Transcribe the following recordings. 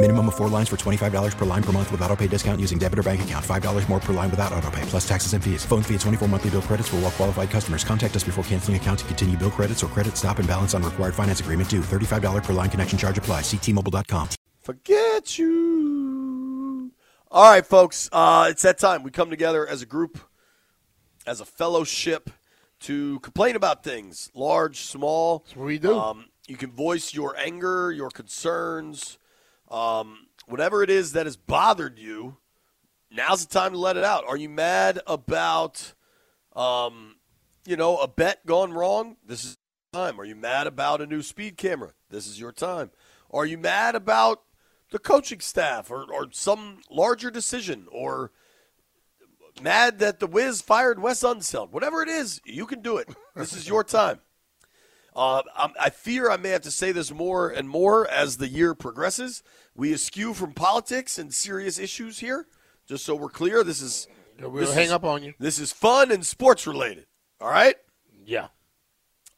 Minimum of four lines for $25 per line per month with auto pay discount using debit or bank account. $5 more per line without auto pay, plus taxes and fees. Phone fee at 24 monthly bill credits for all well qualified customers. Contact us before canceling account to continue bill credits or credit stop and balance on required finance agreement due. $35 per line connection charge apply. Ctmobile.com. Forget you. All right, folks. Uh, it's that time. We come together as a group, as a fellowship, to complain about things, large, small. That's what we do. Um, you can voice your anger, your concerns, um, whatever it is that has bothered you. Now's the time to let it out. Are you mad about, um, you know, a bet gone wrong? This is time. Are you mad about a new speed camera? This is your time. Are you mad about the coaching staff or, or some larger decision or mad that the Wiz fired Wes Unseld? Whatever it is, you can do it. This is your time. Uh, I'm, I fear I may have to say this more and more as the year progresses. We eschew from politics and serious issues here. Just so we're clear, this is Yeah, we'll this hang is- up on you. This is fun and sports related. All right. Yeah.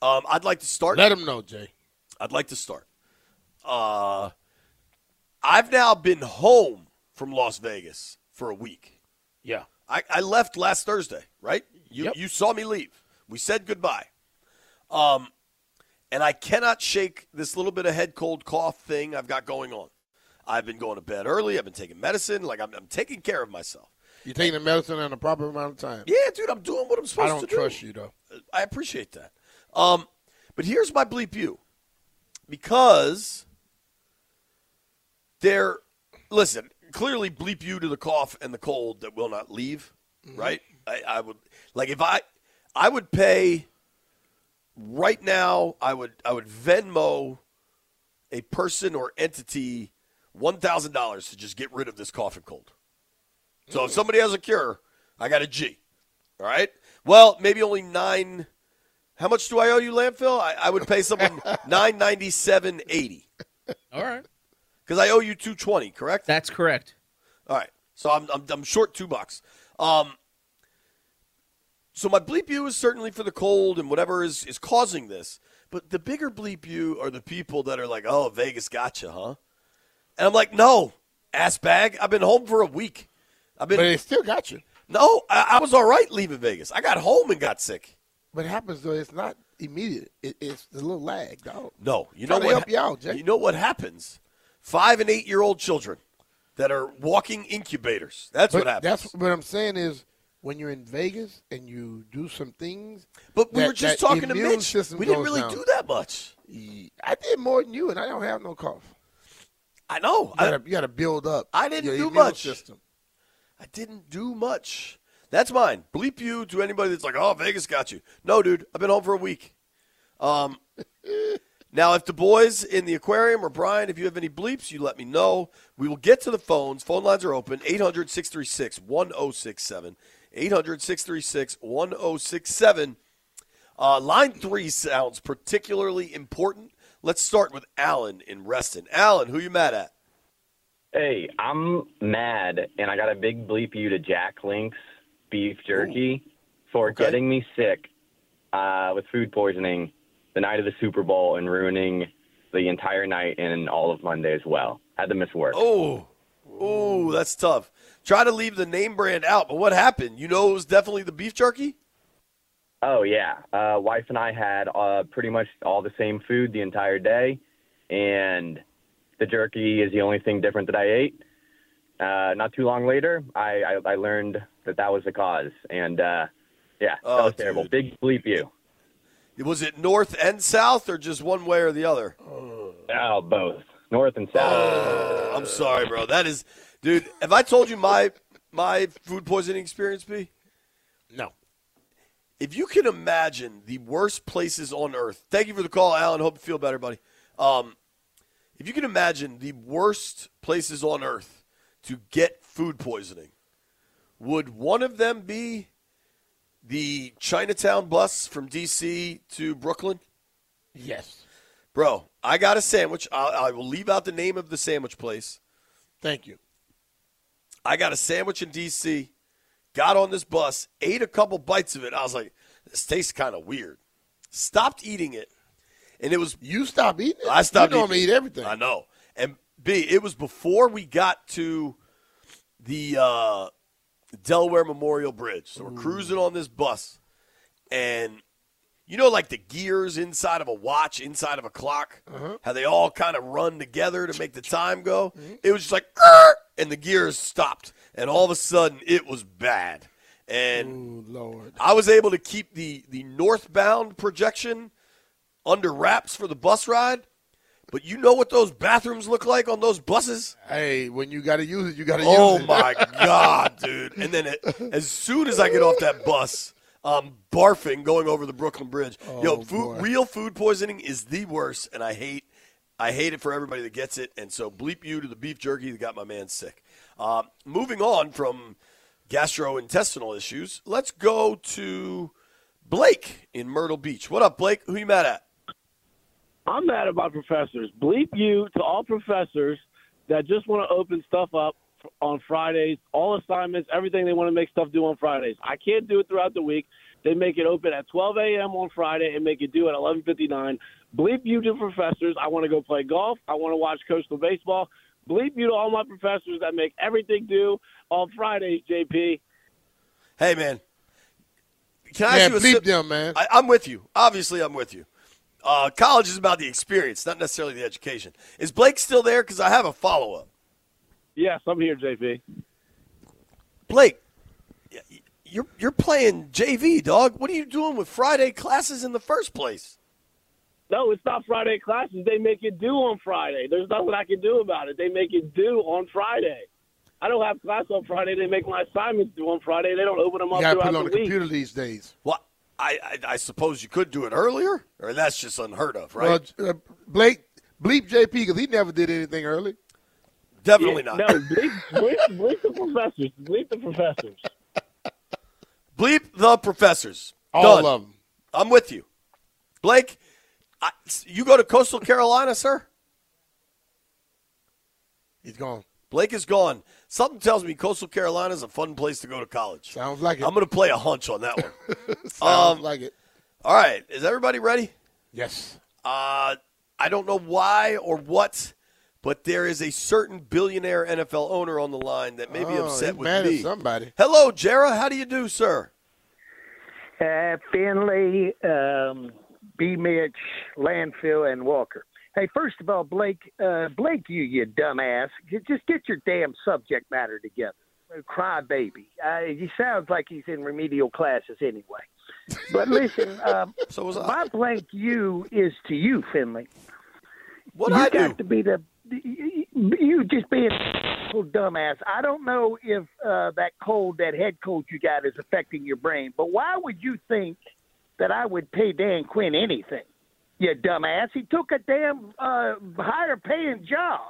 Um, I'd like to start. Let him know, Jay. I'd like to start. Uh, I've now been home from Las Vegas for a week. Yeah. I, I left last Thursday, right? You Yep. you saw me leave. We said goodbye. Um, and I cannot shake this little bit of head cold cough thing I've got going on. I've been going to bed early. I've been taking medicine. Like I'm, I'm taking care of myself. You're taking the medicine in the proper amount of time. Yeah, dude, I'm doing what I'm I supposed don't to do. trust you, though. I appreciate that. Um, but here's my bleep you. Because there, listen, clearly bleep you to the cough and the cold that will not leave, right? I, I would, like, if I, I would pay right now, I would, I would Venmo a person or entity $1,000 to just get rid of this cough and cold. So if somebody has a cure, I got a G. All right. Well, maybe only nine. How much do I owe you, landfill? I, I would pay someone nine ninety seven eighty All right. because I owe you two twenty. Correct. That's correct. All right. So I'm, I'm, I'm short two bucks. Um, so my bleep you is certainly for the cold and whatever is, is causing this. But the bigger bleep you are the people that are like, oh, Vegas gotcha, huh? And I'm like, no, ass bag. I've been home for a week. I've been. But they still got you. no, I, I was all right leaving Vegas. I got home and got sick. But it happens, though, it's not immediate. It, it's a little lag, dog. No, you know what? help you out, Jay. You know what happens? Five and eight year old children that are walking incubators. That's But what happens. That's what I'm saying is when you're in Vegas and you do some things. but we that- were just talking to Mitch. We didn't really down. do that much. I did more than you, and I don't have no cough. I know. You gotta, you gotta build up. I didn't do much. System. I didn't do much. That's mine. Bleep you to anybody that's like, oh, Vegas got you. No, dude, I've been home for a week. Um, now, if the boys in the aquarium or Brian, if you have any bleeps, you let me know. We will get to the phones. Phone lines are open 800 636 1067. 800 636 1067. Uh, Line three sounds particularly important. Let's start with Alan in Reston. Alan, who you mad at? Hey, I'm mad, and I got a big bleep you to Jack Link's beef jerky for Okay. getting me sick uh, with food poisoning the night of the Super Bowl and ruining the entire night and all of Monday as well. Had to miss work. Oh, oh, that's tough. Try to leave the name brand out, but what happened? You know, it was definitely the beef jerky. Oh yeah, uh, wife and I had uh, pretty much all the same food the entire day, and the jerky is the only thing different that I ate. Uh, not too long later, I, I, I learned that that was the cause, and uh, Yeah, that Oh, was terrible. Big bleep you. Was it north and south, or just one way or the other? Oh, both north and south. Oh, I'm sorry, bro. That is, dude. Have I told you my my food poisoning experience? Be No. if you can imagine the worst places on earth. Thank you for the call, Alan. Hope you feel better, buddy. Um, if you can imagine the worst places on earth to get food poisoning, would one of them be the Chinatown bus from D.C. to Brooklyn? Yes. Bro, I got a sandwich. I, I will leave out the name of the sandwich place. Thank you. I got a sandwich in D.C., got on this bus, ate a couple bites of it. I was like, this tastes kind of weird. Stopped eating it. And it was, You stop eating it? I stopped You normally eat everything. I know. And B, it was before we got to the uh, Delaware Memorial Bridge. So we're cruising on this bus. And you know, like the gears inside of a watch, inside of a clock, uh-huh. how they all kind of run together to make the time go. Mm-hmm. It was just like, and the gears stopped, and all of a sudden it was bad. And Oh, Lord. I was able to keep the the northbound projection under wraps for the bus ride. But you know what those bathrooms look like on those buses? Hey, when you got to use it, you got to Oh use it. Oh my god, dude! And then it, as soon as I get off that bus, I'm barfing going over the Brooklyn Bridge. Yo, Oh, food, real food poisoning is the worst, and I hate, I hate it for everybody that gets it. And so bleep you to the beef jerky that got my man sick. Uh, moving on from gastrointestinal issues, let's go to Blake in Myrtle Beach. What up, Blake? Who you mad at? I'm mad about professors. Bleep you to all professors that just want to open stuff up on Fridays, all assignments, everything they want to make stuff do on Fridays. I can't do it throughout the week. They make it open at 12 a.m. on Friday and make it due at 11:59. Bleep you to professors. I want to go play golf. I want to watch coastal baseball. Bleep you to all my professors that make everything due on Fridays. JP. Hey, man. Can I Man, ask you a bleep sim- them, man. I, I'm with you. Obviously, I'm with you. Uh, college is about the experience, not necessarily the education. Is Blake still there? Because I have a follow up. Yes, I'm here, JV. Blake, y- y- you're you're playing JV, dog. What are you doing with Friday classes in the first place? No, it's not Friday classes. They make it due on Friday. There's nothing I can do about it. They make it due on Friday. I don't have class on Friday. They make my assignments due on Friday. They don't open them You up got to put throughout it on the the week. computer these days. Well, I, I I suppose you could do it earlier, or that's just unheard of, right? Well, uh, Blake, bleep JP because he never did anything early. Definitely Yeah, not. No, bleep, bleep, bleep the professors. Bleep the professors. Bleep the professors. All Done. of them. I'm with you, Blake. I, you go to Coastal Carolina, sir. He's gone. Blake is gone. Something tells me Coastal Carolina is a fun place to go to college. Sounds like it. I'm going to play a hunch on that one. Sounds um, like it. All right, is everybody ready? Yes. Uh, I don't know why or what, but there is a certain billionaire NFL owner on the line that may be Oh, upset he's with mad me. at somebody. Hello, Jerry. How do you do, sir? Uh, Finley, um, B. Mitch, Landfill, and Walker. Hey, first of all, Blake, uh, Blake, you you dumbass, just get your damn subject matter together. Uh, Cry baby. Uh, he sounds like he's in remedial classes anyway. But listen, um, So was my blank you is to you, Finley. What you I got do? to be the you just being a dumbass. I don't know if uh, that cold, that head cold you got, is affecting your brain. But why would you think that I would pay Dan Quinn anything? You dumbass. He took a damn uh, higher paying job.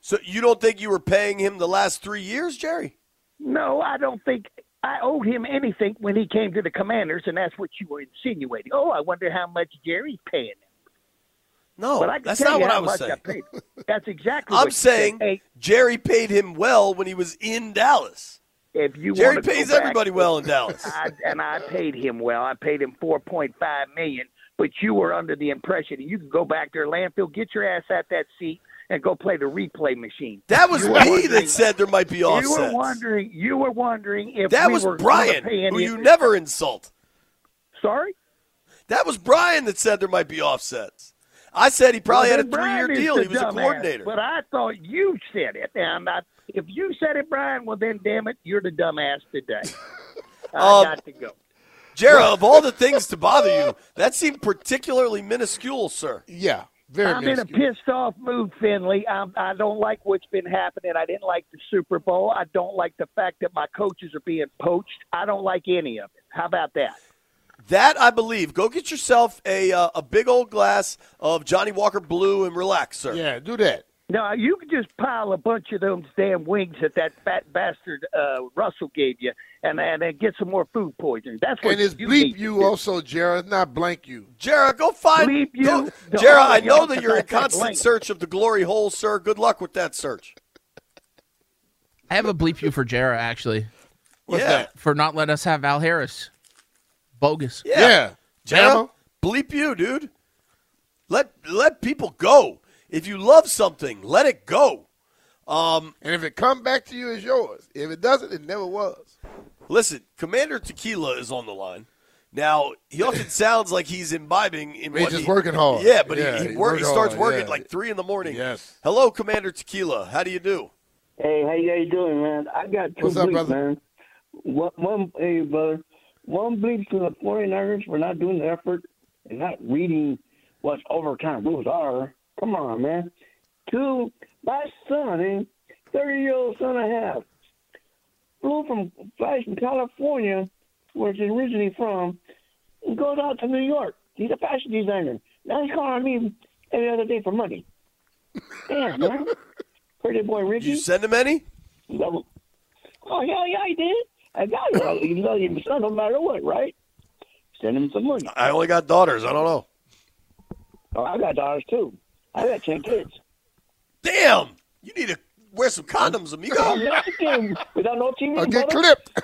So you don't think you were paying him the last three years, Jerry? No, I don't think I owed him anything when he came to the Commanders, and that's what you were insinuating. Oh, I wonder how much Jerry's paying him. No, but I that's not what I was saying. I That's exactly. What I'm what you said. saying Hey, Jerry paid him well when he was in Dallas. if you Jerry pays back- everybody well in Dallas. I, and I paid him well. I paid him four point five million. But you were under the impression that you could go back there, landfill, get your ass at that seat, and go play the replay machine. That was me that said there might be offsets. You were wondering. You were wondering if That we was Brian, who you never insult. Sorry. That was Brian that said there might be offsets. I said he probably Well, had a three-year deal. He was a dumbass. coordinator. But I thought you said it, and I, if you said it, Brian, well then, damn it, you're the dumbass today. I Um, got to go. Jared, of all the things to bother you, that seemed particularly minuscule, sir. Yeah, very minuscule. I'm in a pissed off mood, Finley. I'm, I don't like what's been happening. I didn't like the Super Bowl. I don't like the fact that my coaches are being poached. I don't like any of it. How about that? That I believe. Go get yourself a uh, a big old glass of Johnnie Walker Blue and relax, sir. Yeah, do that. No, you can just pile a bunch of those damn wings that that fat bastard uh, Russell gave you, and and then get some more food poisoning. That's what And it's you bleep you also, Jared, not blank you. Jared, go find. Bleep you. Go, Jared, I know that you're in constant search of the glory hole, sir. Good luck with that search. I have a bleep you for Jarrah actually What's yeah. that? for not letting us have Al Harris. Bogus. Yeah. Yeah. Jared, Bama? bleep you, dude. Let let people go. If you love something, let it go. Um, And if it come back to you, it's yours. If it doesn't, it never was. listen, Commander Tequila is on the line. Now he often sounds like he's imbibing in He's what just he- working hard. Yeah, but Yeah, he, he, he's work, he starts hard, working yeah. like three in the morning. Yes. Hello, Commander Tequila. How do you do? Hey, how you guys doing, man? I got two What's up, bleeps, brother? man. One, one, hey, brother. One bleep to the 49ers for not doing the effort and not reading what overtime rules are. Come on, man. Two, my son, eh, 30-year-old son I have, flew from, flies from California, where he's originally from, and goes out to New York. He's a fashion designer. Now he's calling me every other day for money. Damn, man. Pretty boy Ricky. Did you send him any? Oh yeah, yeah, I did. I got it. You love your son no matter what, right? Send him some money. I only got daughters. I don't know. Oh, I got daughters too. I got ten kids. Damn, you need to wear some condoms, I'm amigo. Mexican without no TV. I'll get brother. clipped.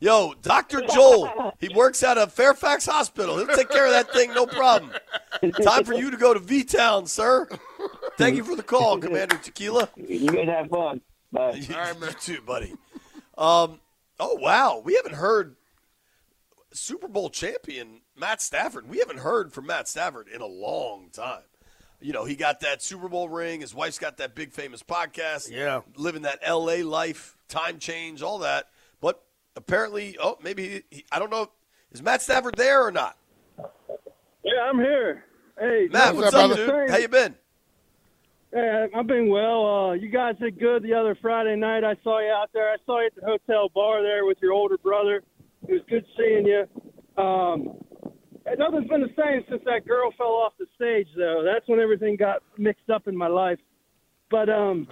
Yo, Dr. Joel, he works at a Fairfax hospital. He'll take care of that thing, no problem. Time for you to go to V Town, sir. Thank you for the call, Commander Tequila. You guys have fun. Bye. You, you too, buddy. Um, oh wow, we haven't heard Super Bowl champion Matt Stafford. We haven't heard from Matt Stafford in a long time. You know, he got that Super Bowl ring. His wife's got that big famous podcast. Yeah. living that L.A. life, time change, all that. But apparently, oh, maybe he, he, I don't know. Is Matt Stafford there or not? Yeah, I'm here. Hey, Matt, What's what's, up, up, brother? dude? How you been? Hey, I've been well. Uh, you guys did good the other Friday night. I saw you out there. I saw you at the hotel bar there with your older brother. It was good seeing you. Um, nothing's been the same since that girl fell off the stage, though. That's when everything got mixed up in my life. But um,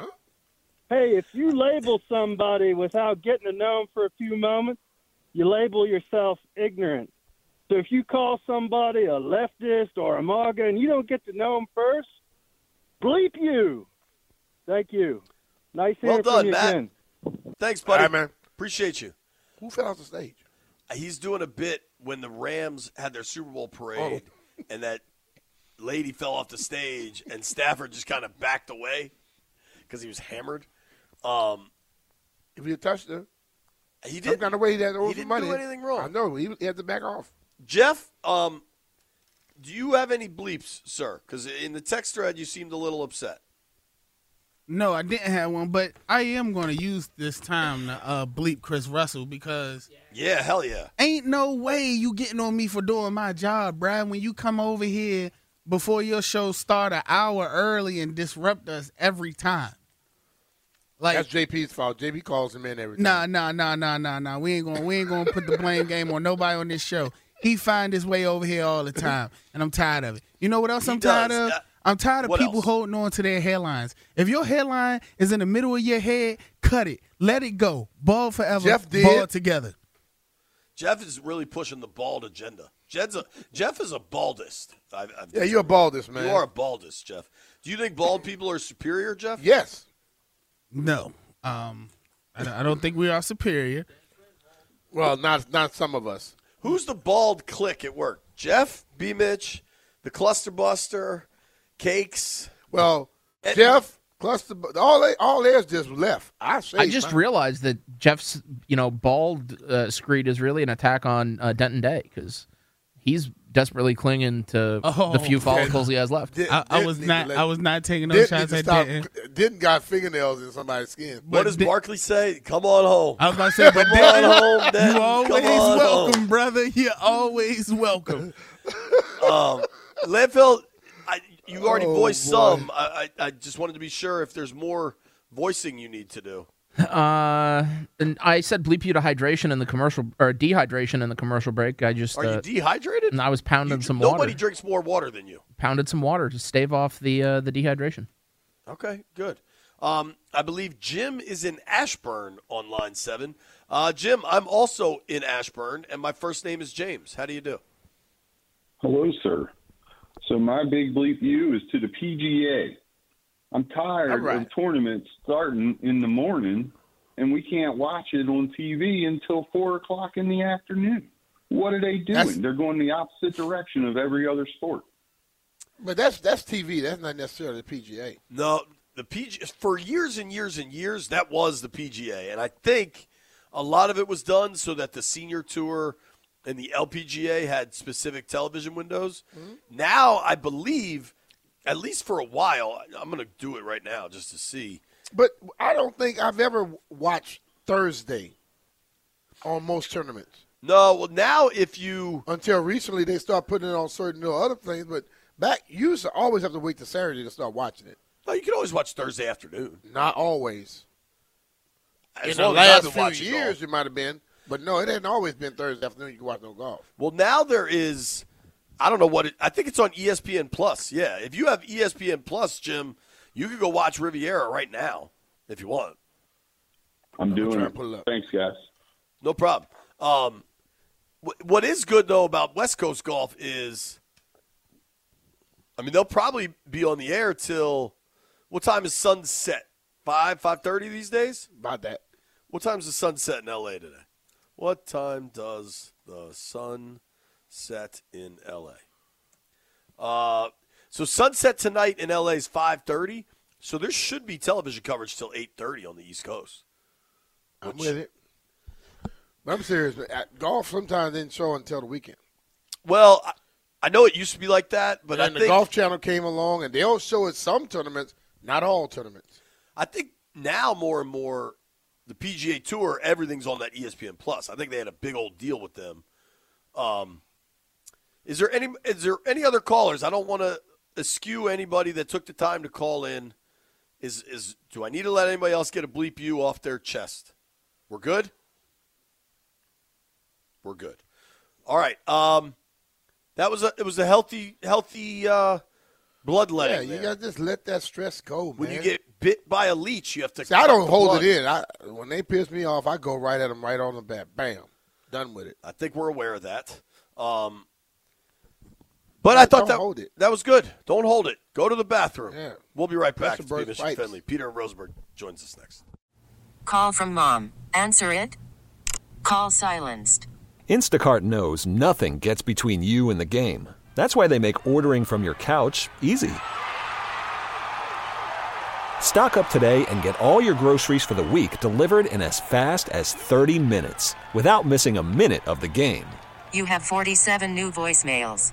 hey, if you label somebody without getting to know them for a few moments, you label yourself ignorant. So if you call somebody a leftist or a MAGA and you don't get to know them first, bleep you. Thank you. Nice Well done, you Matt. again. Thanks, buddy. right, man. Appreciate you. Who fell off the stage? He's doing a bit when the Rams had their Super Bowl parade, Oh. and that lady fell off the stage, and Stafford just kind of backed away because he was hammered. Um, If he had touched her, he some did. kind of way he had to owe He didn't do anything wrong. I know. He, he had to back off. Jeff, um, do you have any bleeps, sir? Because in the text thread, you seemed a little upset. No, I didn't have one, but I am going to use this time to uh, bleep Chris Russell because Yeah, hell yeah. ain't no way you getting on me for doing my job, Brad. When you come over here before your show start an hour early and disrupt us every time. Like That's JP's fault. JP calls him in every time. Nah, nah, nah, nah, nah, nah. We ain't gonna we ain't gonna put the blame game on nobody on this show. He find his way over here all the time, and I'm tired of it. You know what else He I'm tired does. of? I'm tired of what people else? holding on to their headlines. If your headline is in the middle of your head, cut it. Let it go. Ball forever. Jeff did. Ball together. Jeff is really pushing the bald agenda. Jed's a, Jeff is a baldist. I've, I've Yeah, you're a baldest, man. You are a baldist, Jeff. Do you think bald people are superior, Jeff? Yes. No. Um, I I don't think we are superior. Well, not not some of us. Who's the bald clique at work? Jeff, B. Mitch, the Cluster Buster, Cakes. Well, And- Jeff, cluster, all they, all theirs just left. I say. I just realized that Jeff's, you know, bald uh, screed is really an attack on uh, Denton Day because He's desperately clinging to Oh, the few okay. follicles he has left. I, I was Didn't not. need to let- I was not taking no Didn't shots at stop. Denton. Didn't got fingernails in somebody's skin. what does Barkley say? Come on home. I was about to say, but Come on Denton, home, Denton. you Come always on welcome, home. brother. You're always welcome. um, Landfill, I, you already Oh, voiced boy. some. I, I, I just wanted to be sure if there's more voicing you need to do. Uh, and I said bleep you to hydration in the commercial or dehydration in the commercial break. I just Are uh, you dehydrated? and I was pounding some Nobody water. Nobody drinks more water than you. Pounded some water to stave off the uh, the dehydration. Okay, good. Um, I believe Jim is in Ashburn on line seven. Uh, Jim, I'm also in Ashburn, and my first name is James. How do you do? Hello, sir. So my big bleep you is to the PGA. I'm tired All right. of tournaments starting in the morning, and we can't watch it on TV until four o'clock in the afternoon. What are they doing? That's- They're going the opposite direction of every other sport. But that's that's TV. That's not necessarily the PGA. No, the PGA for years and years and years that was the PGA, and I think a lot of it was done so that the senior tour and the LPGA had specific television windows. Mm-hmm. Now I believe, at least for a while, I'm going to do it right now just to see. But I don't think I've ever watched Thursday on most tournaments. No, well now if you until recently they start putting it on certain other things, but back you used to always have to wait to Saturday to start watching it. No, you can always watch Thursday afternoon. Not always. As In the long as I've last few years, golf. it might have been, but no, it hadn't always been Thursday afternoon. You can watch no golf. Well, now there is. I don't know what it. I think it's on ESPN Plus. Yeah, if you have ESPN Plus, Jim, you could go watch Riviera right now if you want. I'm doing it. and it up. Thanks, guys. No problem. Um, wh- what is good though about West Coast golf is, I mean, they'll probably be on the air till what time is sunset? Five five thirty these days. About that. What time's the sunset in L.A. today? What time does the sun set in L.A.? Uh, so sunset tonight in L.A. is five thirty. So there should be television coverage till eight thirty on the East Coast. I'm with it. But I'm serious. At- Golf sometimes didn't show until the weekend. Well, I, I know it used to be like that, but and I the think Golf Channel came along, and they'll show it some tournaments, not all tournaments. I think now more and more the PGA Tour everything's on that ESPN Plus. I think they had a big old deal with them. Um, is there any is there any other callers? I don't want to eschew anybody that took the time to call in. Is is do I need to let anybody else get a bleep you off their chest? We're good. We're good. All right. Um, that was a it was a healthy healthy uh, bloodletting. yeah, you there. got to just let that stress go, man. when you get bit by a leech, you have to. See, I don't hold blood. it in. I, when they piss me off, I go right at them, right on the bat. Bam, done with it. I think we're aware of that. Um, but I thought Don't that hold it. that was good. Don't hold it. Go to the bathroom. Yeah. We'll be right back. Pressure It's Be burst Mission pipes. Finley. Peter Rosenberg joins us next. Call from mom. Answer it. Call silenced. Instacart knows nothing gets between you and the game. That's why they make ordering from your couch easy. Stock up today and get all your groceries for the week delivered in as fast as 30 minutes without missing a minute of the game. You have 47 new voicemails.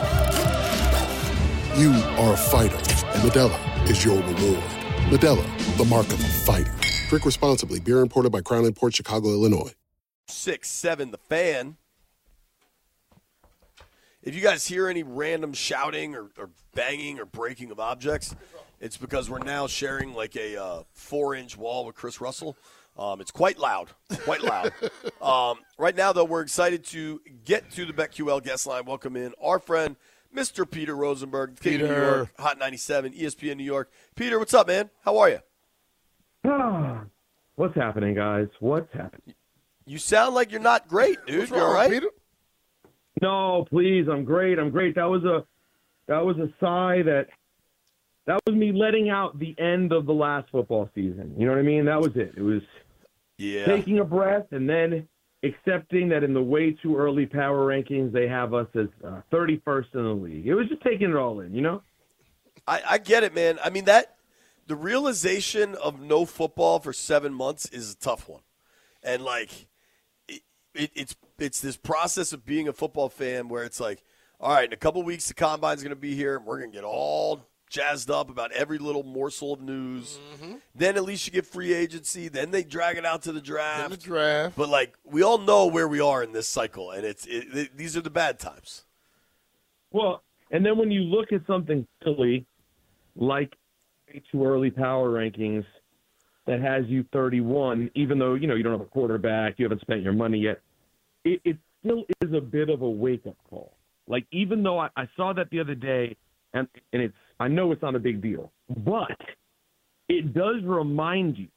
You are a fighter, and Modelo is your reward. Modelo, the mark of a fighter. Drink responsibly. Beer imported by Crown Port Chicago, Illinois. Six seven. The fan. if you guys hear any random shouting or, or banging or breaking of objects, it's because we're now sharing like a uh, four-inch wall with Chris Russell. Um, it's quite loud, quite loud. um, right now, though, we're excited to get to the BetQL guest line. Welcome in our friend, Mr. Peter Rosenberg, King of New Peter. York, Hot 97, ESPN New York. Peter, what's up, man? How are you? What's happening, guys? What's happening? You sound like you're not great, dude. you all right? Peter? No, please, I'm great. I'm great. That was a that was a sigh that that was me letting out the end of the last football season. You know what I mean? That was it. It was Yeah. taking a breath and then accepting that in the way too early power rankings they have us as uh, 31st in the league. It was just taking it all in, you know? I, I get it, man. I mean that the realization of no football for seven months is a tough one, and like it, it, it's it's this process of being a football fan where it's like, all right, in a couple weeks the combine's going to be here, and we're going to get all jazzed up about every little morsel of news. Mm-hmm. Then at least you get free agency. Then they drag it out to the draft. the draft. But like we all know where we are in this cycle, and it's it, it, these are the bad times. Well, and then when you look at something silly like way too early power rankings that has you 31, even though you know you don't have a quarterback, you haven't spent your money yet, it, it still is a bit of a wake up call. Like even though I, I saw that the other day, and and it's I know it's not a big deal, but it does remind you,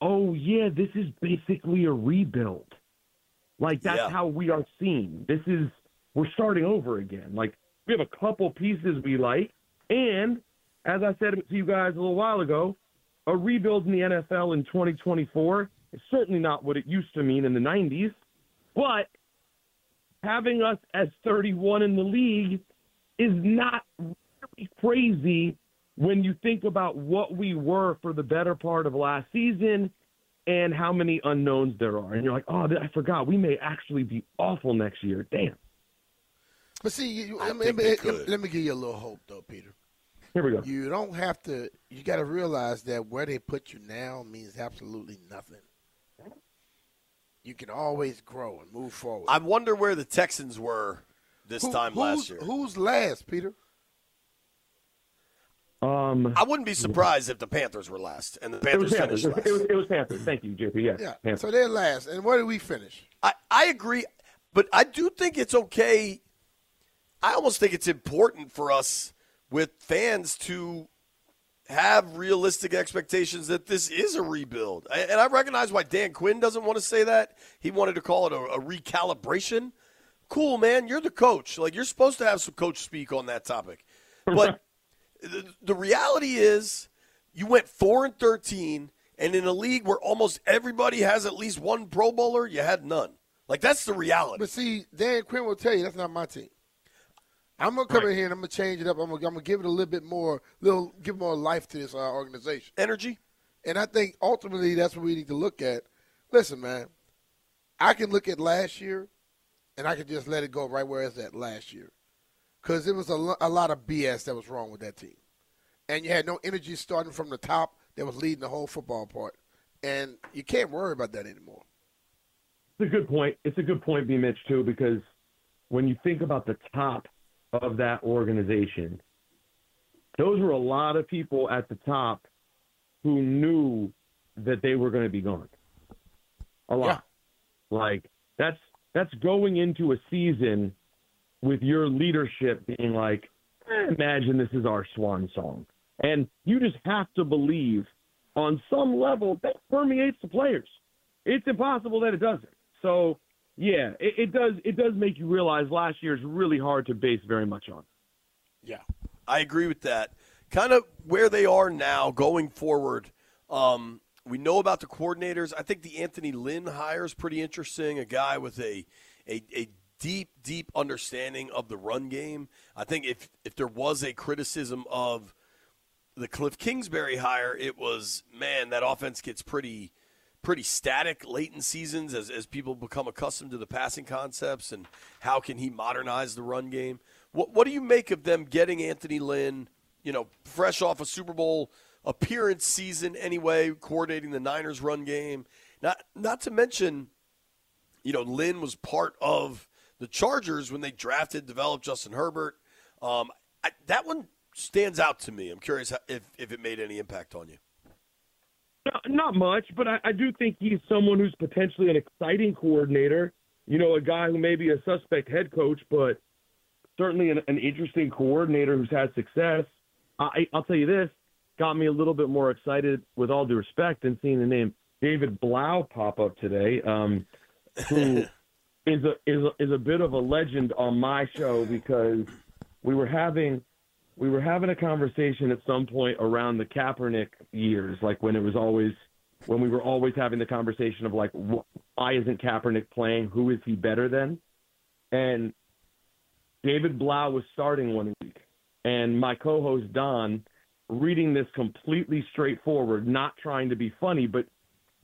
oh yeah, this is basically a rebuild. Like that's Yeah. how we are seen. This is we're starting over again. Like we have a couple pieces we like, and as I said to you guys a little while ago, a rebuild in the NFL in 2024 is certainly not what it used to mean in the 90s, but having us as 31 in the league is not crazy when you think about what we were for the better part of last season and how many unknowns there are. And you're like, oh, I forgot. We may actually be awful next year. Damn. But see, you, I let, me, let, could. let me give you a little hope, though, Peter. Here we go. You don't have to. You got to realize that where they put you now means absolutely nothing. You can always grow and move forward. I wonder where the Texans were this Who- time last year. Who's last, Peter? Um, I wouldn't be surprised if the Panthers were last and the it Panthers Panthers. finished last. It was, it was Panthers. Thank you, JP. Yeah. Yeah. Panthers. So they're last. And where did we finish? I, I agree, but I do think it's okay. I almost think it's important for us with fans to have realistic expectations that this is a rebuild. And I recognize why Dan Quinn doesn't want to say that. He wanted to call it a, a recalibration. Cool, man. You're the coach. Like, you're supposed to have some coach speak on that topic. But the, the reality is, you went 4 and 13, and in a league where almost everybody has at least one Pro Bowler, you had none. Like, that's the reality. But see, Dan Quinn will tell you that's not my team. I'm gonna come in here and I'm gonna change it up. I'm gonna, I'm gonna give it a little bit more, little give more life to this uh, organization, energy. And I think ultimately that's what we need to look at. Listen, man, I can look at last year, and I can just let it go right where it's at last year, because it was a, lo- a lot of BS that was wrong with that team, and you had no energy starting from the top that was leading the whole football part, and you can't worry about that anymore. It's a good point. It's a good point, B. Mitch, too, because when you think about the top of that organization, those were a lot of people at the top who knew that they were going to be gone. A lot. Like that's that's going into a season with your leadership being like, "Eh, imagine this is our swan song, and you just have to believe on some level that permeates the players. It's impossible that it doesn't. So yeah, it, it does. It does make you realize last year is really hard to base very much on. Yeah, I agree with that. Kind of where they are now going forward. Um, we know about the coordinators. I think the Anthony Lynn hire is pretty interesting. A guy with a, a a deep, deep understanding of the run game. I think if if there was a criticism of the Cliff Kingsbury hire, it was man that offense gets pretty pretty static late in seasons as, as people become accustomed to the passing concepts and how can he modernize the run game. What what do you make of them getting Anthony Lynn, you know, fresh off a Super Bowl appearance season anyway, coordinating the Niners run game. Not not to mention, you know, Lynn was part of the Chargers when they drafted, developed Justin Herbert. Um, I, that one stands out to me. I'm curious how, if if it made any impact on you. No, not much, but I, I do think he's someone who's potentially an exciting coordinator. You know, a guy who may be a suspect head coach, but certainly an, an interesting coordinator who's had success. I, I'll tell you this got me a little bit more excited, with all due respect, than seeing the name David Blough pop up today, um, who is a is a, is a bit of a legend on my show because we were having we were having a conversation at some point around the Kaepernick years, like when it was always when we were always having the conversation of like why isn't Kaepernick playing? Who is he better than? And David Blough was starting one week, and my co-host Don, reading this completely straightforward, not trying to be funny, but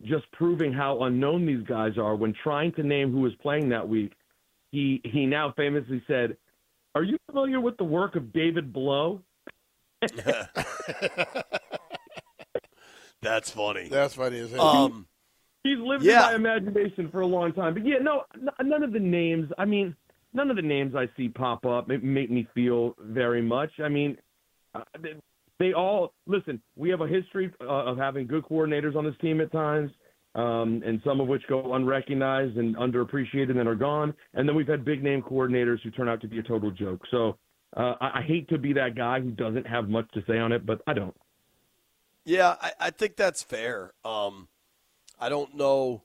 just proving how unknown these guys are. When trying to name who was playing that week, he he now famously said, "Are you familiar with the work of David Blough?" That's funny. That's funny as hell. Um, He's lived Yeah. in my imagination for a long time. But yeah, no, n- none of the names. I mean, none of the names I see pop up make, make me feel very much. I mean, uh, they, all listen. We have a history uh, of having good coordinators on this team at times, um, and some of which go unrecognized and underappreciated and are gone. And then we've had big name coordinators who turn out to be a total joke. So uh, I, I hate to be that guy who doesn't have much to say on it, but I don't. Yeah, I, I think that's fair. Um, I don't know.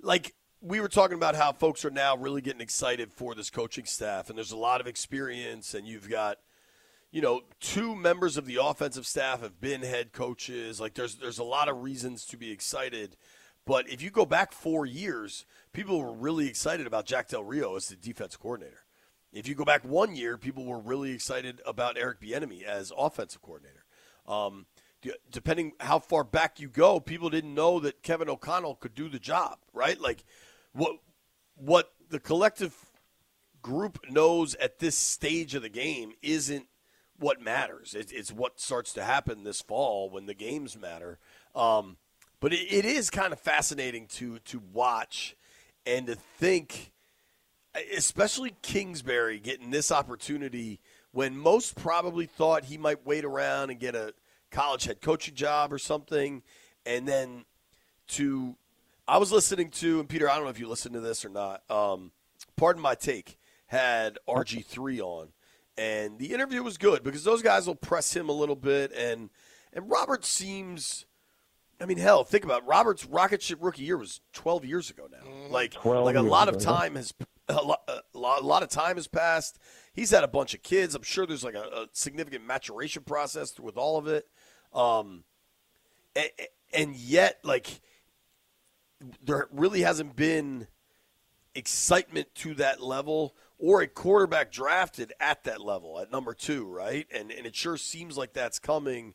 Like, we were talking about how folks are now really getting excited for this coaching staff, and there's a lot of experience, and you've got, you know, two members of the offensive staff have been head coaches. Like, there's there's a lot of reasons to be excited. But if you go back four years, people were really excited about Jack Del Rio as the defense coordinator. If you go back one year, people were really excited about Eric Bieniemy as offensive coordinator. Um, depending how far back you go, people didn't know that Kevin O'Connell could do the job, right? Like what what the collective group knows at this stage of the game isn't what matters. It, it's what starts to happen this fall when the games matter. Um, but it, it is kind of fascinating to to watch and to think, especially Kingsbury getting this opportunity when most probably thought he might wait around and get a college head coaching job or something, and then to I was listening to and Peter, I don't know if you listened to this or not. Um, Pardon my take had RG three on, and the interview was good because those guys will press him a little bit, and and Robert seems. I mean, hell, think about it. Robert's rocket ship rookie year was 12 years ago now. Like, like a lot of ago, time has a lot, a lot, a lot of time has passed. He's had a bunch of kids. I'm sure there's like a, a significant maturation process with all of it. Um, and, and yet, like, there really hasn't been excitement to that level or a quarterback drafted at that level at number two, right? And and it sure seems like that's coming.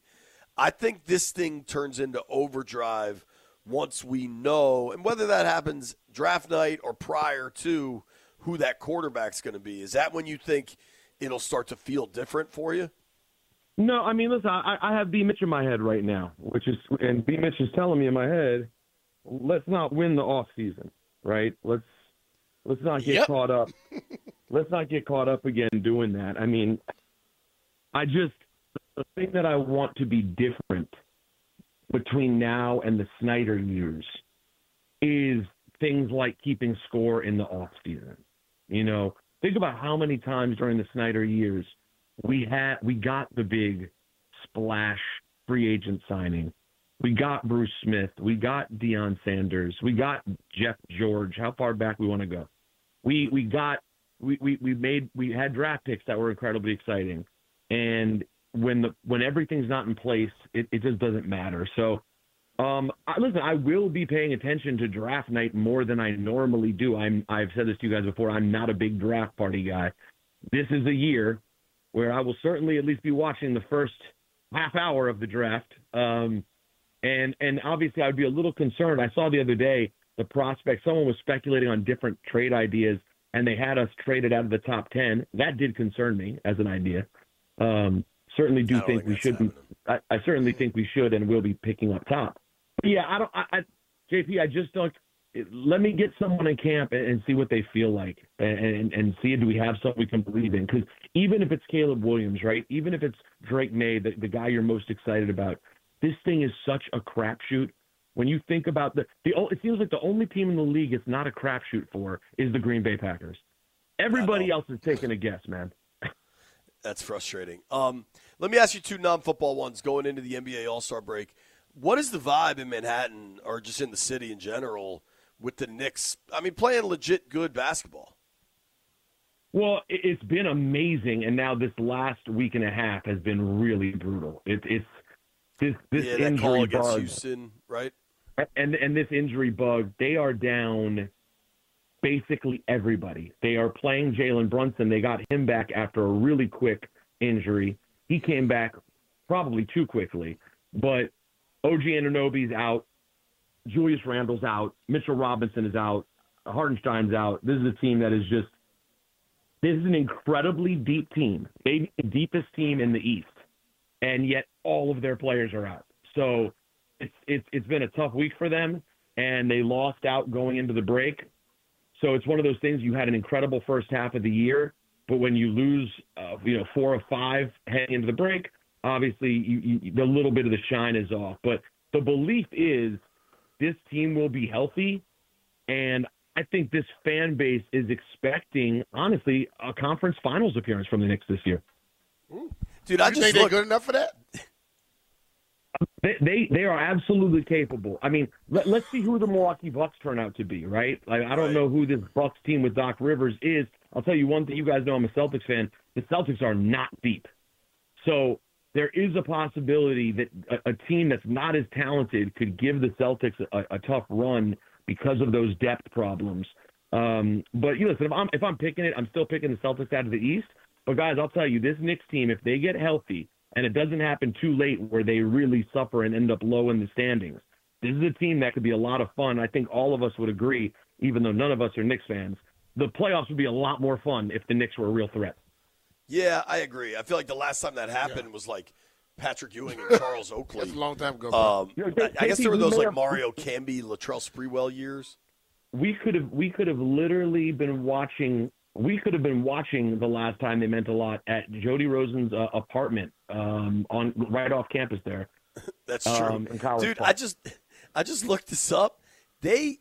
I think this thing turns into overdrive once we know, and whether that happens draft night or prior to who that quarterback's going to be. Is that when you think it'll start to feel different for you? No, I mean, listen, I, I have B Mitch in my head right now, which is, and B Mitch is telling me in my head, let's not win the off season, right? Let's let's not get Yep. caught up. let's not get caught up again doing that. I mean, I just the thing that I want to be different between now and the Snyder years is things like keeping score in the off season. You know, think about how many times during the Snyder years we had we got the big splash free agent signing. We got Bruce Smith. We got Deion Sanders. We got Jeff George. How far back we want to go? We we got we, we, we made we had draft picks that were incredibly exciting. And when the when everything's not in place, it, it just doesn't matter. So um, I, listen, I will be paying attention to draft night more than I normally do. I'm I've said this to you guys before. I'm not a big draft party guy. This is a year where I will certainly at least be watching the first half hour of the draft. Um, and and obviously I'd be a little concerned. I saw the other day the prospect. Someone was speculating on different trade ideas, and they had us traded out of the top ten. That did concern me as an idea. Um, certainly do think, we should. I, I certainly think we should and will be picking up top. But yeah, I don't. I, I, JP, I just don't. let me get someone in camp and, and see what they feel like, and, and and see do we have something we can believe in? Because even if it's Caleb Williams, right? Even if it's Drake Maye, the, the guy you're most excited about, this thing is such a crapshoot. When you think about the, the it seems like the only team in the league it's not a crapshoot for is the Green Bay Packers. Everybody else is taking a guess, man. That's frustrating. Um, let me ask you two non-football ones going into the NBA All-Star break. What is the vibe in Manhattan or just in the city in general with the Knicks? I mean, playing legit good basketball. Well, it- it's been amazing, and now this last week and a half has been really brutal. It, it's this this yeah, injury bug, Houston, right? and and this injury bug, they are down basically everybody. They are playing Jalen Brunson. They got him back after a really quick injury. He came back probably too quickly, but OG Anunoby's out. Julius Randle's out. Mitchell Robinson is out. Hartenstein's out. This is a team that is just. This is an incredibly deep team, maybe the deepest team in the East, and yet all of their players are out. So it's it's it's been a tough week for them, and they lost out going into the break. So it's one of those things. You had an incredible first half of the year, but when you lose, uh, you know, four or five heading into the break, obviously you, you, the little bit of the shine is off. But the belief is this team will be healthy, and I think this fan base is expecting, honestly, a conference finals appearance from the Knicks this year. Dude, I you just think they're good enough for that? They, they they are absolutely capable. I mean, let, let's see who the Milwaukee Bucks turn out to be, right? Like I don't know who this Bucks team with Doc Rivers is. I'll tell you one thing. You guys know I'm a Celtics fan. The Celtics are not deep, so there is a possibility that a, a team that's not as talented could give the Celtics a, a tough run because of those depth problems. Um, but you know, listen, if I'm if I'm picking it, I'm still picking the Celtics out of the East. But guys, I'll tell you, this Knicks team, if they get healthy and it doesn't happen too late where they really suffer and end up low in the standings, this is a team that could be a lot of fun. I think all of us would agree, even though none of us are Knicks fans. The playoffs would be a lot more fun if the Knicks were a real threat. Yeah, I agree. I feel like the last time that happened was like Patrick Ewing and Charles Oakley. That's a long time ago. Um, Yeah, I, I guess there were those like Mario Camby, Latrell Sprewell years. we could have we could have literally been watching we could have been watching the last time they meant a lot at Jody Rosen's uh, apartment um, on right off campus there. That's true, um, in College dude. Park. I just I just looked this up. They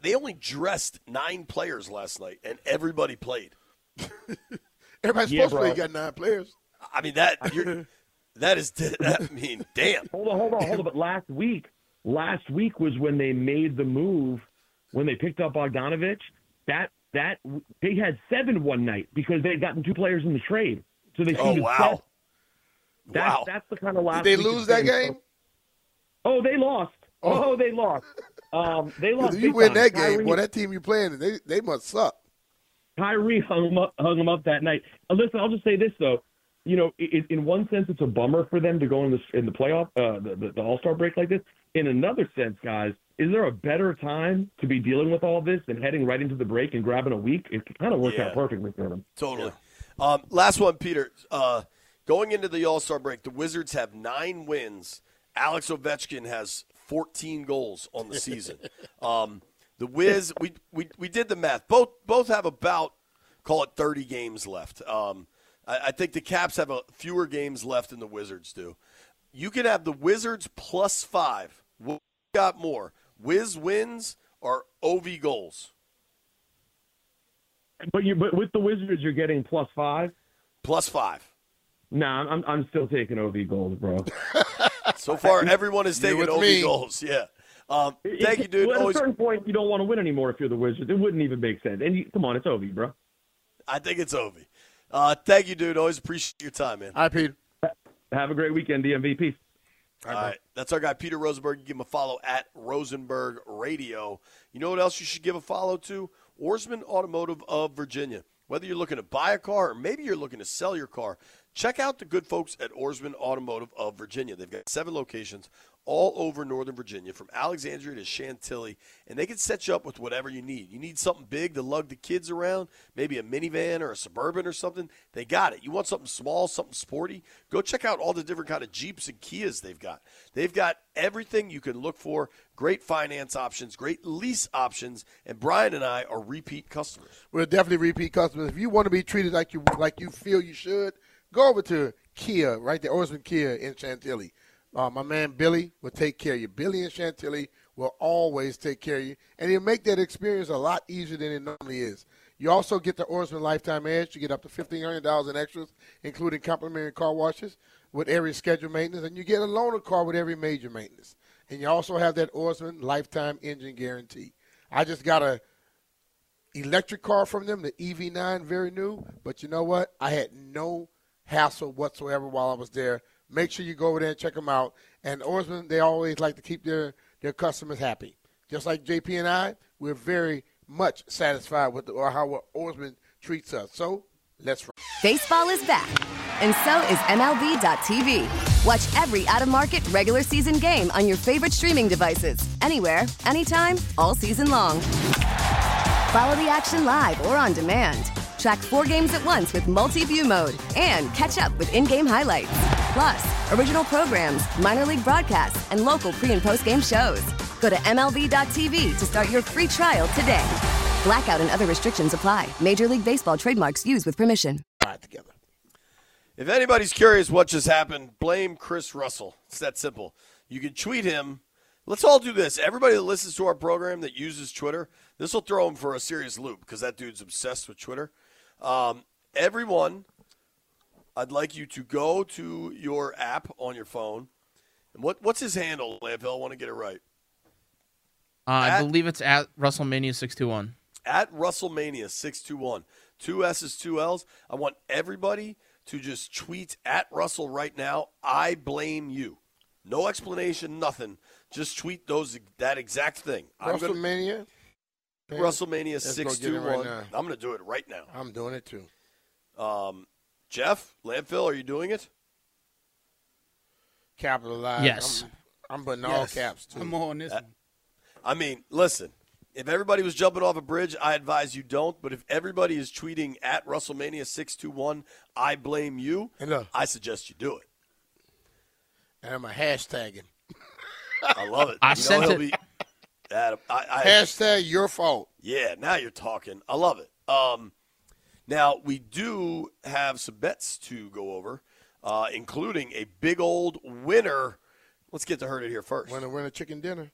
they only dressed nine players last night, and everybody played. Everybody's Yeah, supposed to play. You got nine players. I mean that you're, that is I mean, damn. Hold on, hold on, hold on. But last week, last week was when they made the move when they picked up Bogdanovich. That that they had seven one night because they had gotten two players in the trade. So they Oh wow. That's, wow. that's the kind of loss. Did they lose that game? Oh, they lost. Oh, they lost. Um, they lost. If you win time. that game, Kyrie- well, that team you're playing, they they must suck. Kyrie hung him up, hung him up that night. Uh, listen, I'll just say this though. You know, i in one sense, it's a bummer for them to go in the in the playoff, uh, the, the, the All Star break like this. In another sense, guys, is there a better time to be dealing with all this than heading right into the break and grabbing a week? It kind of worked Yeah. out perfectly for them. Totally. Um, last one, Peter. Uh, going into the All Star break, the Wizards have nine wins. Alex Ovechkin has 14 goals on the season. um, the Wiz, we, we we did the math. Both both have about call it 30 games left. Um, I, I think the Caps have a fewer games left than the Wizards do. You can have the Wizards plus five. What got more? Wiz wins or Ov goals? But you, but with the Wizards, you're getting plus five. Plus five. Nah, I'm I'm still taking OV goals, bro. So far, everyone is You're taking Ov me. goals. Yeah. Um, It- thank you, dude. Well, at Always, a certain point, you don't want to win anymore if you're the Wizards. It wouldn't even make sense. And you, come on, it's OV, bro. I think it's OV. Uh, thank you, dude. Always appreciate your time, man. All right, Peter. Have a great weekend, DMV. Right. That's our guy, Peter Rosenberg. You give him a follow at Rosenberg Radio. You know what else you should give a follow to? Ourisman Automotive of Virginia. Whether you're looking to buy a car or maybe you're looking to sell your car, check out the good folks at Ourisman Automotive of Virginia. They've got seven locations all over Northern Virginia, from Alexandria to Chantilly, and they can set you up with whatever you need. You need something big to lug the kids around, maybe a minivan or a suburban or something. They got it. You want something small, something sporty? Go check out all the different kind of Jeeps and Kias they've got. They've got everything you can look for. Great finance options, great lease options, and Brian and I are repeat customers. We're definitely repeat customers. If you want to be treated like you like you feel you should, go over to Kia, right there, Ourisman Kia in Chantilly. Uh, my man Billy will take care of you. Billy and Chantilly will always take care of you, and he'll make that experience a lot easier than it normally is. You also get the Ourisman Lifetime Edge. You get up to fifteen hundred dollars in extras, including complimentary car washes with every scheduled maintenance, and you get a loaner car with every major maintenance. And you also have that Ourisman Lifetime Engine Guarantee. I just got a electric car from them, the EV9, very new. But you know what? I had no hassle whatsoever while I was there. Make sure you go over there and check them out. And Ourisman, they always like to keep their, their customers happy. Just like JP and I, we're very much satisfied with the, how Ourisman treats us. So let's. run. Baseball is back, and so is MLB.tv. Watch every out of market regular season game on your favorite streaming devices, anywhere, anytime, all season long. Follow the action live or on demand. Track four games at once with multi view mode and catch up with in game highlights. Plus, original programs, minor league broadcasts, and local pre and post game shows. Go to MLB.tv to start your free trial today. Blackout and other restrictions apply. Major League Baseball trademarks used with permission. together. If anybody's curious what just happened, blame Chris Russell. It's that simple. You can tweet him. Let's all do this. Everybody that listens to our program that uses Twitter, this will throw him for a serious loop because that dude's obsessed with Twitter. Um, everyone, I'd like you to go to your app on your phone. And what what's his handle, Landfill? I want to get it right. Uh, I believe it's at Russellmania 621. at Russellmania 621. Two S's, two L's. I want everybody to just tweet at Russell right now. I blame you. No explanation, nothing. Just tweet those that exact thing. I'm gonna- Russellmania. Russellmania Let's go six get it two right one. now. I'm going to do it right now. I'm doing it too. Um, Jeff Landfill, are you doing it? Capitalize. Yes. I'm, I'm putting all caps too. I'm on this Uh, one. I mean, listen. If everybody was jumping off a bridge, I advise you don't. But if everybody is tweeting at Russellmania six two one, I blame you. And look. I suggest you do it. And I'm a hashtagging. I love it. I You sent he'll it. Be, Adam, I, I, Hashtag your fault. Yeah, now you're talking. I love it. Um, now we do have some bets to go over, uh, including a big old winner. Let's get to Heard It here first. Winner, winner, chicken dinner.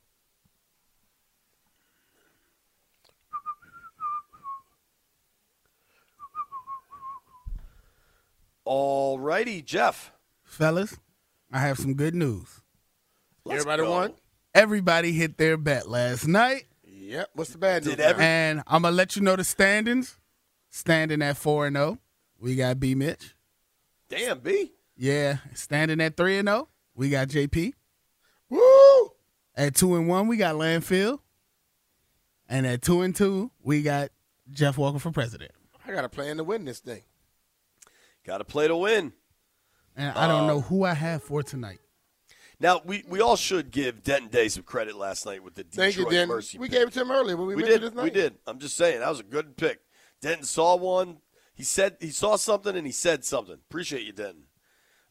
All righty, Jeff. Fellas, I have some good news. Let's Everybody go. won? Everybody hit their bet last night, Yep. What's the bad news? Did every- and I'm gonna let you know the standings. Standing at four and zero, we got B Mitch. Damn, B. Yeah, standing at three and zero, we got JP. Woo! At two and one, we got Landfill, and at two and two, we got Jeff Walker for president. I got a plan to win this thing. Got to play to win. And I don't know Um, who I have for tonight. Now we, we all should give Denton Day some credit last night with the Detroit Thank you. Mercy. We pick. gave it to him earlier when we, we did. We did. I'm just saying that was a good pick. Denton saw one. He said he saw something and he said something. Appreciate you, Denton.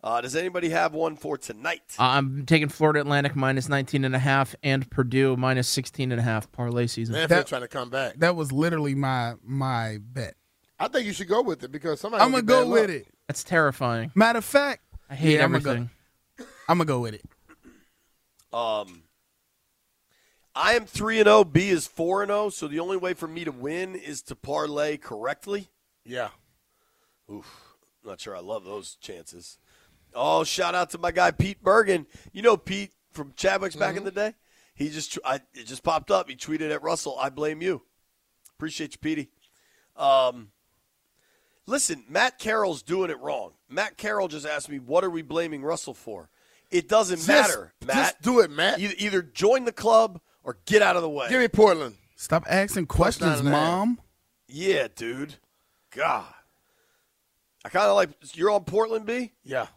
Uh, does anybody have one for tonight? Uh, I'm taking Florida Atlantic minus 19 and a half and Purdue minus 16 and a half parlay season. Man, That- trying to come back. That was literally my my bet. I think you should go with it because somebody. I'm gonna go with it. That's terrifying. Matter of fact, I hate yeah, I'm everything. Gonna go, I'm gonna go with it. Um, I am three and zero. B is four and zero. So the only way for me to win is to parlay correctly. Yeah. Oof, not sure I love those chances. Oh, shout out to my guy Pete Bergen. You know Pete from Chadwick's back in Mm-hmm. the day. He just I, it just popped up. He tweeted at Russell, "I blame you." Appreciate you, Petey. Um, listen, Matt Carroll's doing it wrong. Matt Carroll just asked me, "What are we blaming Russell for?" It doesn't Just- matter, Matt. Just do it, Matt. Either, either join the club or get out of the way. Give me Portland. Stop asking questions, nine and a half. mom. Yeah, dude. God. I kind of like you're on Portland, B, Yeah.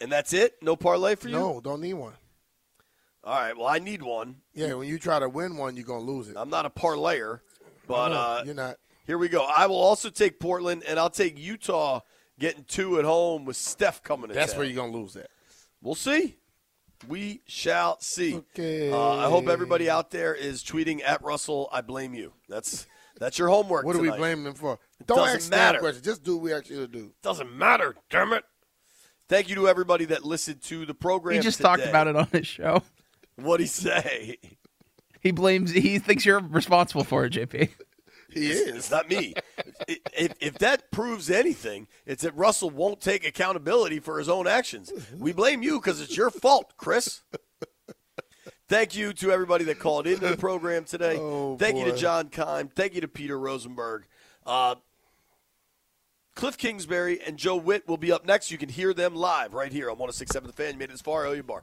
and that's it. No parlay for you. No, don't need one. All right. Well, I need one. Yeah, when you try to win one, you're gonna lose it. I'm not a parlayer, but know, uh, you're not. Here we go. I will also take Portland, and I'll take Utah getting two at home with Steph coming. to That's where you're gonna lose at. We'll see. We shall see. Okay. Uh, I hope everybody out there is tweeting at Russell. I blame you. That's that's your homework. What are we tonight. blaming them for? It Don't doesn't ask matter. that question. Just do what we ask you to do. Doesn't matter. Damn it. Thank you to everybody that listened to the program. He just today. talked about it on his show. What'd he say? He blames. He thinks you're responsible for it, JP. He is. It's not me. If, if that proves anything, it's that Russell won't take accountability for his own actions. We blame you because it's your fault, Chris. Thank you to everybody that called into the program today. Thank you to. John Keim. Thank you to Peter Rosenberg. Uh, Cliff Kingsbury and Joe Whitt will be up next. You can hear them live right here on 1067 The Fan. You made it as far, Bar.